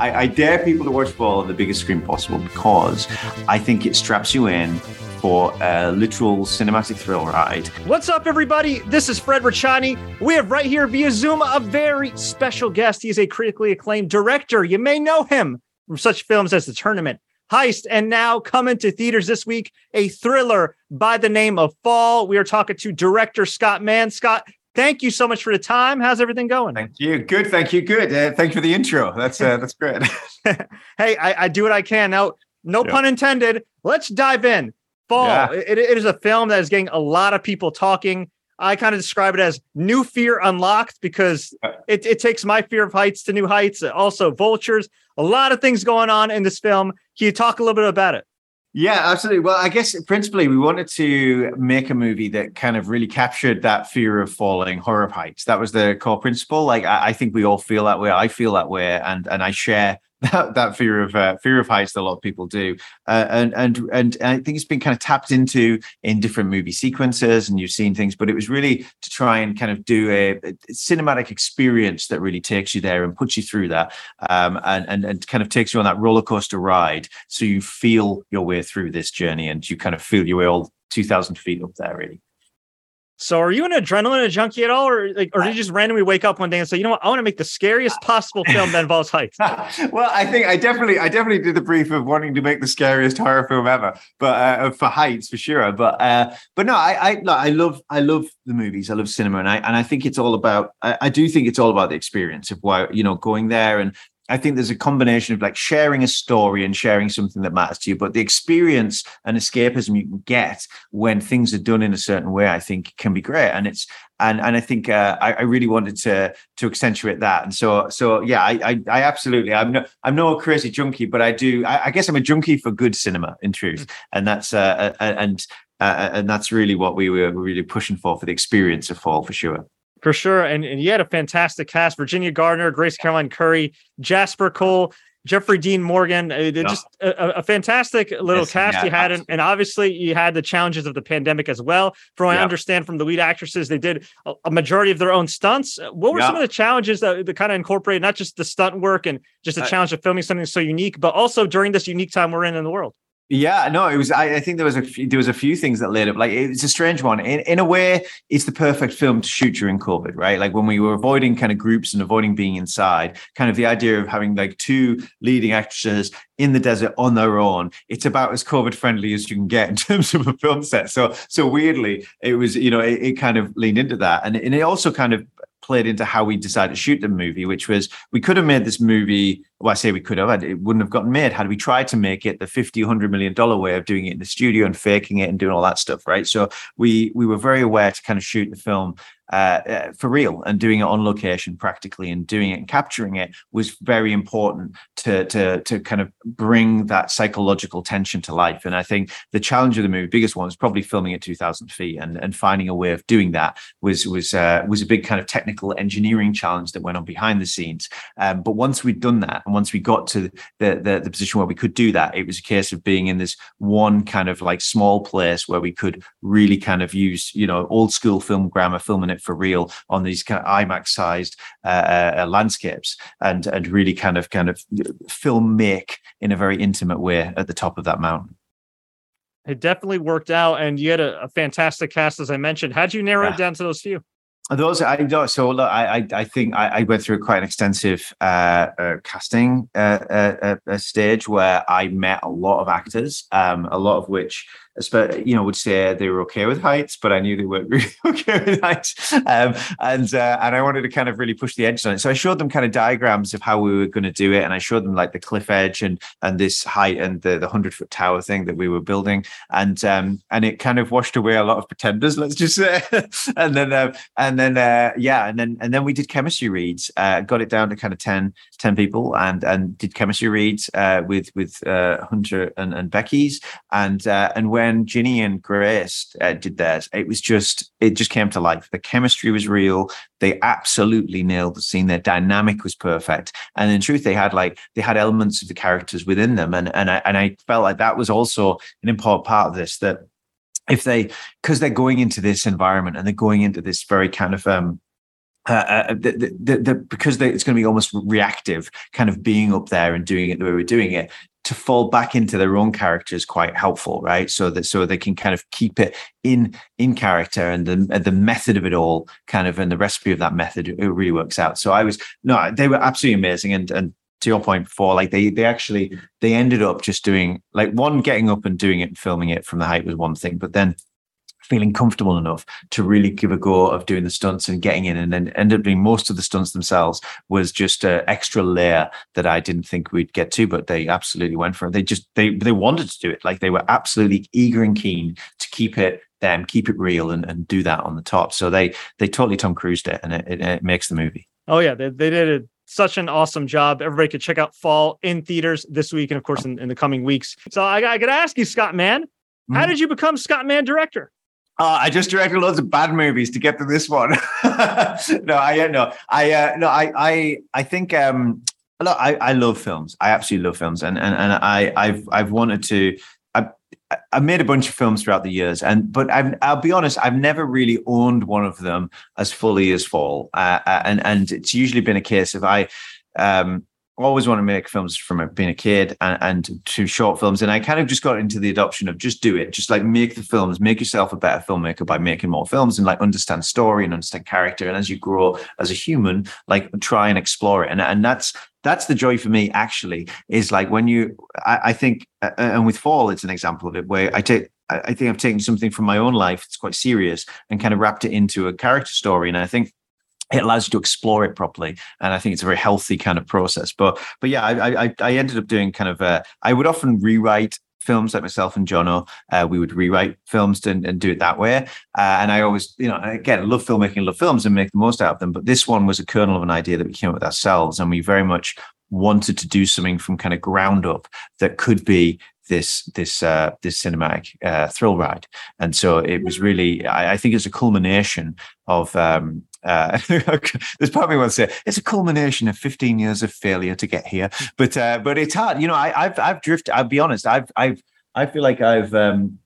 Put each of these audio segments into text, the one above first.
I, I dare people to watch Fall on the biggest screen possible because I think it straps you in for a literal cinematic thrill ride. What's up, everybody? This is Fred Ricciani. We have right here via Zoom a very special guest. He's a critically acclaimed director. You may know him from such films as The Tournament, Heist, and now coming to theaters this week, a thriller by the name of Fall. We are talking to director Scott Mann. Scott, thank you so much for the time. How's everything going? Thank you. Good. Thank you. Good. Uh, thank you for the intro. That's uh, that's great. hey, I, I, do what I can. Now, no yeah. pun intended. Let's dive in. Fall. Yeah. It, it is a film that is getting a lot of people talking. I kind of describe it as new fear unlocked because it, it takes my fear of heights to new heights. Also, vultures, a lot of things going on in this film. Can you talk a little bit about it? Yeah, absolutely. Well, I guess principally we wanted to make a movie that kind of really captured that fear of falling, horror of heights. That was the core principle. Like I, I think we all feel that way. I feel that way, and and I share that, that fear of uh, fear of heights that a lot of people do, uh, and and and I think it's been kind of tapped into in different movie sequences, and you've seen things, but it was really to try and kind of do a, a cinematic experience that really takes you there and puts you through that, um, and and and kind of takes you on that roller coaster ride, so you feel your way through this journey, and you kind of feel your way all two thousand feet up there, really. So are you an adrenaline junkie at all, or like, or did you just randomly wake up one day and say, you know what, I want to make the scariest possible film that involves heights? well, I think I definitely, I definitely did the brief of wanting to make the scariest horror film ever, but uh, for heights for sure. But uh, but no, I I, I love I love the movies, I love cinema, and I and I think it's all about. I, I do think it's all about the experience of why you know going there and I think there's a combination of like sharing a story and sharing something that matters to you, but the experience and escapism you can get when things are done in a certain way, I think can be great. And it's and and I think uh, I, I, really wanted to to accentuate that. And so so yeah, I I, I absolutely I'm no I'm no crazy junkie, but I do I, I, guess I'm a junkie for good cinema in truth, mm. and that's uh, and uh, and that's really what we were really pushing for for the experience of fall for sure. For sure. And, and you had a fantastic cast Virginia Gardner, Grace Caroline Currey, Jasper Cole, Jeffrey Dean Morgan. Uh, just a, a, fantastic little yes, cast yeah, you had. And, and, obviously, you had the challenges of the pandemic as well. From what yeah. I understand from the lead actresses, they did a, a majority of their own stunts. What were some of the challenges that, that kind of incorporated not just the stunt work and just the challenge of filming something so unique, but also during this unique time we're in in the world? Yeah, no, it was. I, I, think there was a few, there was a few things that led up. Like it's a strange one. In in a way, it's the perfect film to shoot during COVID, right? Like when we were avoiding kind of groups and avoiding being inside. Kind of the idea of having like two leading actresses in the desert on their own. It's about as COVID friendly as you can get in terms of a film set. So so weirdly, it was you know it, it kind of leaned into that, and and it also kind of played into how we decided to shoot the movie, which was we could have made this movie. Well, I say we could have, it wouldn't have gotten made had we tried to make it the 50, 100 million dollar way of doing it in the studio and faking it and doing all that stuff, right? So we we were very aware to kind of shoot the film uh, uh, for real and doing it on location practically and doing it and capturing it was very important to to to kind of bring that psychological tension to life. And I think the challenge of the movie, biggest one, was probably filming at two thousand feet and and finding a way of doing that was was uh, was a big kind of technical engineering challenge that went on behind the scenes. Um, but once we'd done that and once we got to the, the the position where we could do that, it was a case of being in this one kind of like small place where we could really kind of use you know old school film grammar, filming it for real on these kind of IMAX sized uh, uh, landscapes and and really kind of kind of film make in a very intimate way at the top of that mountain. It definitely worked out, and you had a, a fantastic cast, as I mentioned. How'd you narrow yeah. it down to those few? Those I don't. So look, I I think I, I went through quite an extensive uh, uh, casting uh, uh, uh stage where I met a lot of actors, um, a lot of which you know, would say they were okay with heights, but I knew they weren't really okay with heights. Um, and uh, and I wanted to kind of really push the edges on it. So I showed them kind of diagrams of how we were going to do it, and I showed them like the cliff edge and and this height and the the hundred foot tower thing that we were building, and um and it kind of washed away a lot of pretenders, let's just say. and then uh, and then uh, yeah, and then and then we did chemistry reads, uh, got it down to kind of 10, 10 people, and and did chemistry reads uh, with with uh, Hunter and, and Becky's, and and when when Ginny and Grace uh, did theirs, it was just it just came to life. The chemistry was real. They absolutely nailed the scene. Their dynamic was perfect, and in truth, they had like they had elements of the characters within them, and and I and I felt like that was also an important part of this. That if they because they're going into this environment and they're going into this very kind of um uh, uh the, the, the, because it's going to be almost reactive, kind of being up there and doing it the way we're doing it to fall back into their own character is quite helpful, right? So that so they can kind of keep it in in character and the the method of it all, kind of, and the recipe of that method, it really works out. So I was no, they were absolutely amazing, and and to your point before, like they they actually they ended up just doing like one getting up and doing it and filming it from the height was one thing, but then feeling comfortable enough to really give a go of doing the stunts and getting in and then end up doing most of the stunts themselves was just an extra layer that I didn't think we'd get to, but they absolutely went for it. They just they they wanted to do it. Like they were absolutely eager and keen to keep it them, keep it real and, and do that on the top. So they they totally Tom Cruised it and it, it, it makes the movie. Oh yeah, they, they did it such an awesome job. Everybody could check out Fall in theaters this week and of course in, in the coming weeks. So I, I got to ask you, Scott Mann, mm-hmm. how did you become Scott Mann director? Uh, I just directed loads of bad movies to get to this one. no, I no, I uh, no, I I I think um, look, I I love films. I absolutely love films, and and and I I've I've wanted to. I I've made a bunch of films throughout the years, and but I've, I'll be honest, I've never really owned one of them as fully as Fall, uh, uh and and it's usually been a case of I um, always want to make films from being a kid and, and to short films. And I kind of just got into the adoption of just do it, just like make the films, make yourself a better filmmaker by making more films and like understand story and understand character. And as you grow as a human, like try and explore it. And, and that's, that's the joy for me actually is like when you, I, I think, and with Fall, it's an example of it where I take, I think I've taken something from my own life. It's quite serious and kind of wrapped it into a character story. And I think it allows you to explore it properly and i think it's a very healthy kind of process but but yeah i i, I ended up doing kind of uh, i would often rewrite films like myself and Jono, uh, we would rewrite films and, and do it that way. Uh, and I always, you know, again, I love filmmaking, love films and make the most out of them. But this one was a kernel of an idea that we came up with ourselves. And we very much wanted to do something from kind of ground up that could be this this uh, this cinematic uh, thrill ride. And so it was really, I, I think it's a culmination of um, uh, there's probably one to say it's a culmination of 15 years of failure to get here, but uh, but it's hard. You know, I, have I've drifted. I'll be honest. I've I've I feel like I've um,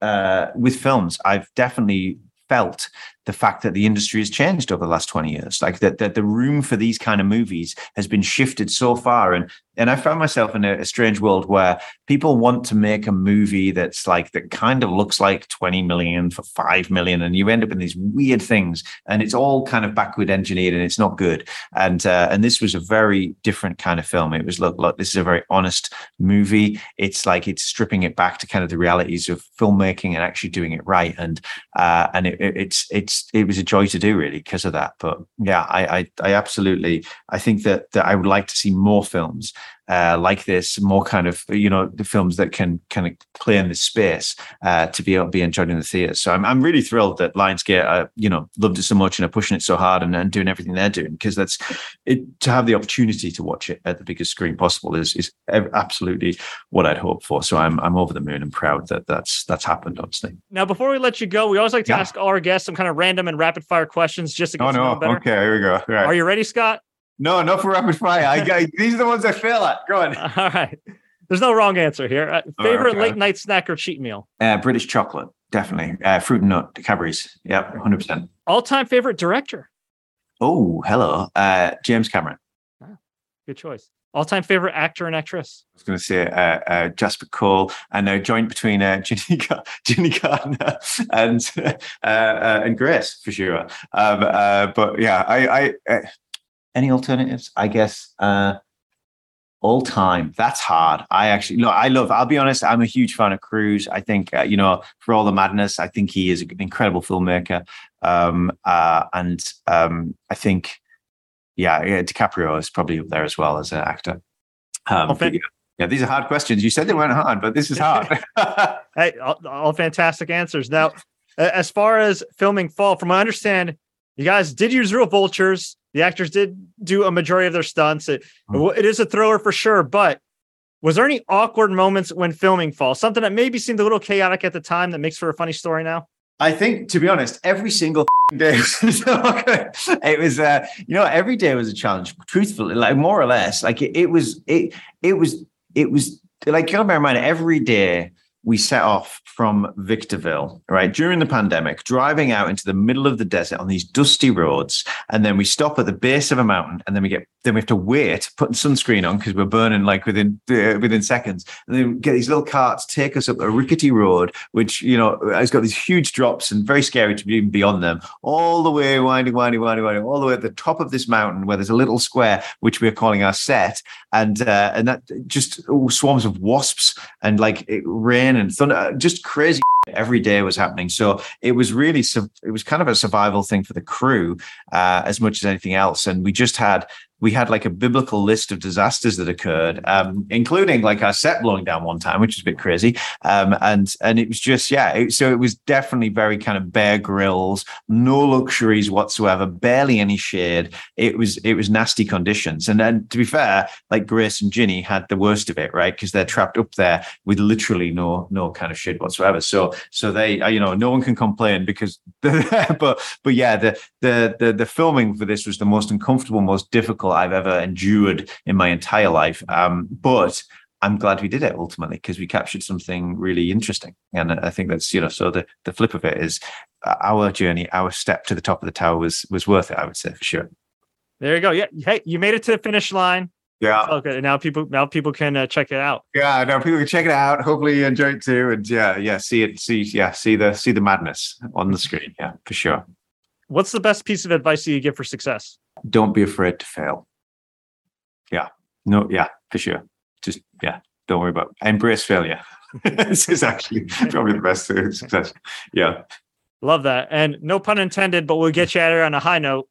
uh, with films. I've definitely felt the fact that the industry has changed over the last 20 years. Like that, that the room for these kind of movies has been shifted so far. And and i found myself in a, a, strange world where people want to make a movie that's like that kind of looks like 20 million for 5 million and you end up in these weird things and it's all kind of backward engineered and it's not good. And uh, and this was a very different kind of film. It was look look this is a very honest movie. It's like it's stripping it back to kind of the realities of filmmaking and actually doing it right. And uh, and it, it, it's it's it was a joy to do really because of that. But yeah, I, I, I absolutely I think that that I would like to see more films uh, like this, more kind of you know the films that can kind of play in this space uh, to be able to be enjoyed in the theaters. So I'm I'm really thrilled that Lionsgate uh, you know loved it so much and are pushing it so hard and, and doing everything they're doing because that's it to have the opportunity to watch it at the biggest screen possible is is absolutely what I'd hoped for. So I'm I'm over the moon and proud that that's that's happened. Honestly. Now before we let you go, we always like to yeah. ask all our guests some kind of random and rapid fire questions just to get oh, no. better. Okay, here we go. Right. Are you ready, Scott? No, not for rapid fire. I, I, these are the ones I fail at. Go on. All right. There's no wrong answer here. Uh, favorite okay. late night snack or cheat meal? Uh, British chocolate, definitely. Uh, fruit and nut, Cadbury's. Yep, 100%. All time favorite director? Oh, hello. Uh, James Cameron. Ah, good choice. All time favorite actor and actress? I was going to say uh, uh, Jasper Cole and a joint between uh, Ginny, Ginny Gardner and uh, uh, and Grace for sure. Um, uh, but yeah, I, I any alternatives? I guess uh, all time. That's hard. I actually no. I love. I'll be honest. I'm a huge fan of Cruise. I think uh, you know for all the madness. I think he is an incredible filmmaker. Um, uh, and um, I think yeah, yeah, DiCaprio is probably up there as well as an actor. Um, yeah, yeah, these are hard questions. You said they weren't hard, but this is hard. hey, all, all fantastic answers. Now, as far as filming Fall, from what I understand, you guys did use real vultures. The actors did do a majority of their stunts. It, mm. it is a thriller for sure, but was there any awkward moments when filming Fall? Something that maybe seemed a little chaotic at the time that makes for a funny story now? I think, to be honest, every single day was it was uh, you know every day was a challenge. Truthfully, like more or less, like it, it was it it was it was like you gotta bear in mind every day we set off from Victorville, right, during the pandemic, driving out into the middle of the desert on these dusty roads. And then we stop at the base of a mountain and then we get, then we have to wait, putting sunscreen on because we're burning like within, uh, within seconds. And then get these little carts take us up a rickety road, which, you know, has got these huge drops and very scary to be even beyond them, all the way winding, winding, winding, winding, all the way at the top of this mountain where there's a little square, which we're calling our set. And, uh, and that just oh, swarms of wasps and like it rain and thunder, uh, just crazy every day was happening. So it was really, it was kind of a survival thing for the crew uh, as much as anything else. And we just had we had like a biblical list of disasters that occurred, um, including like our set blowing down one time, which was a bit crazy. Um, and and it was just yeah, it, so it was definitely very kind of Bear Grylls, no luxuries whatsoever, barely any shade. It was it was nasty conditions. And then to be fair, like Grace and Ginny had the worst of it, right? Because they're trapped up there with literally no no kind of shade whatsoever. So so they uh, you know no one can complain because but but yeah the the the the filming for this was the most uncomfortable, most difficult I've ever endured in my entire life. Um, but I'm glad we did it ultimately because we captured something really interesting. And I think that's, you know, so the, the flip of it is uh, our journey, our step to the top of the tower was was worth it, I would say for sure. There you go. Yeah. Hey, you made it to the finish line. Yeah. Okay. Now people now people can uh, check it out. Yeah. Now people can check it out. Hopefully you enjoy it too. And yeah, yeah, see it, see, yeah, see the see the madness on the screen. Yeah, for sure. What's the best piece of advice you give for success? Don't be afraid to fail. Yeah. No, yeah, for sure. Just yeah, don't worry about it. embrace failure. this is actually probably the best success. Yeah. Love that. And no pun intended, but we'll get you out here on a high note.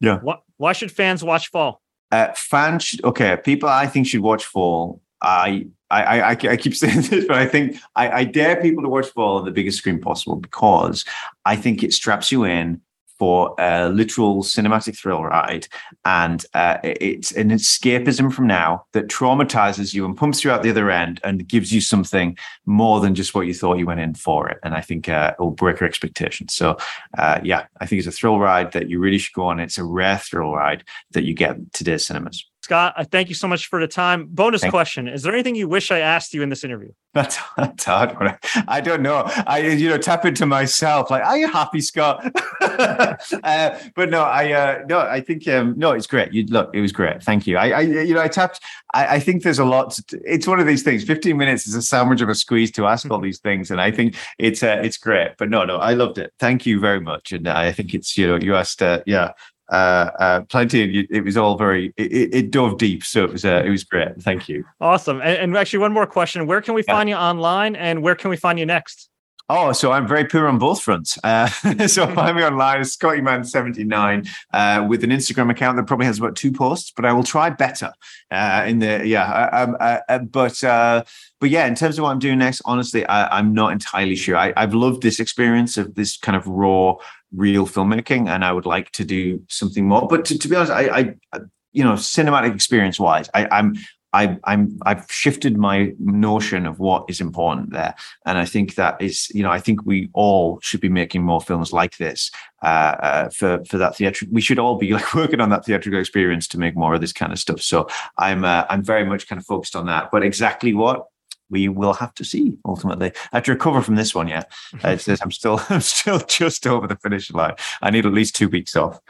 Yeah. Why, why should fans watch Fall? Uh, fans should, okay, people I think should watch Fall. I I, I, I keep saying this, but I think I, I dare people to watch Fall on the biggest screen possible because I think it straps you in for a literal cinematic thrill ride, and uh, it's an escapism from now that traumatizes you and pumps you out the other end and gives you something more than just what you thought you went in for it. And I think uh, it will break your expectations. So, uh, yeah, I think it's a thrill ride that you really should go on. It's a rare thrill ride that you get today's cinemas. Scott, I thank you so much for the time. Bonus Thanks. question: Is there anything you wish I asked you in this interview? That's, that's hard. One. I don't know. I you know tap into myself. Like, are you happy, Scott? uh, but no, I uh, no, I think um, no, it's great. You look, it was great. Thank you. I, I you know, I tapped. I, I think there's a lot. To, it's one of these things. 15 minutes is a sandwich of a squeeze to ask all these things, and I think it's uh, it's great. But no, no, I loved it. Thank you very much. And I think it's you know you asked uh, yeah uh, uh, plenty. It was all very. It, it dove deep, so it was. Uh, it was great. Thank you. Awesome. And, and actually, one more question: Where can we find yeah. you online, and where can we find you next? Oh, so I'm very poor on both fronts. Uh, so find me online, ScottyMan79, uh, with an Instagram account that probably has about two posts, but I will try better. Uh, in the yeah, um, but uh, but yeah, in terms of what I'm doing next, honestly, I, am not entirely sure. I, I've loved this experience of this kind of raw, real filmmaking, and I would like to do something more. But to, to be honest, I, I you know, cinematic experience wise, I, I'm I, I'm I've shifted my notion of what is important there, and I think that is you know I think we all should be making more films like this uh, uh, for for that theatrical. We should all be like working on that theatrical experience to make more of this kind of stuff. So I'm uh, I'm very much kind of focused on that. But exactly what we will have to see ultimately. I have to recover from this one yet. Uh, it says I'm still I'm still just over the finish line. I need at least two weeks off.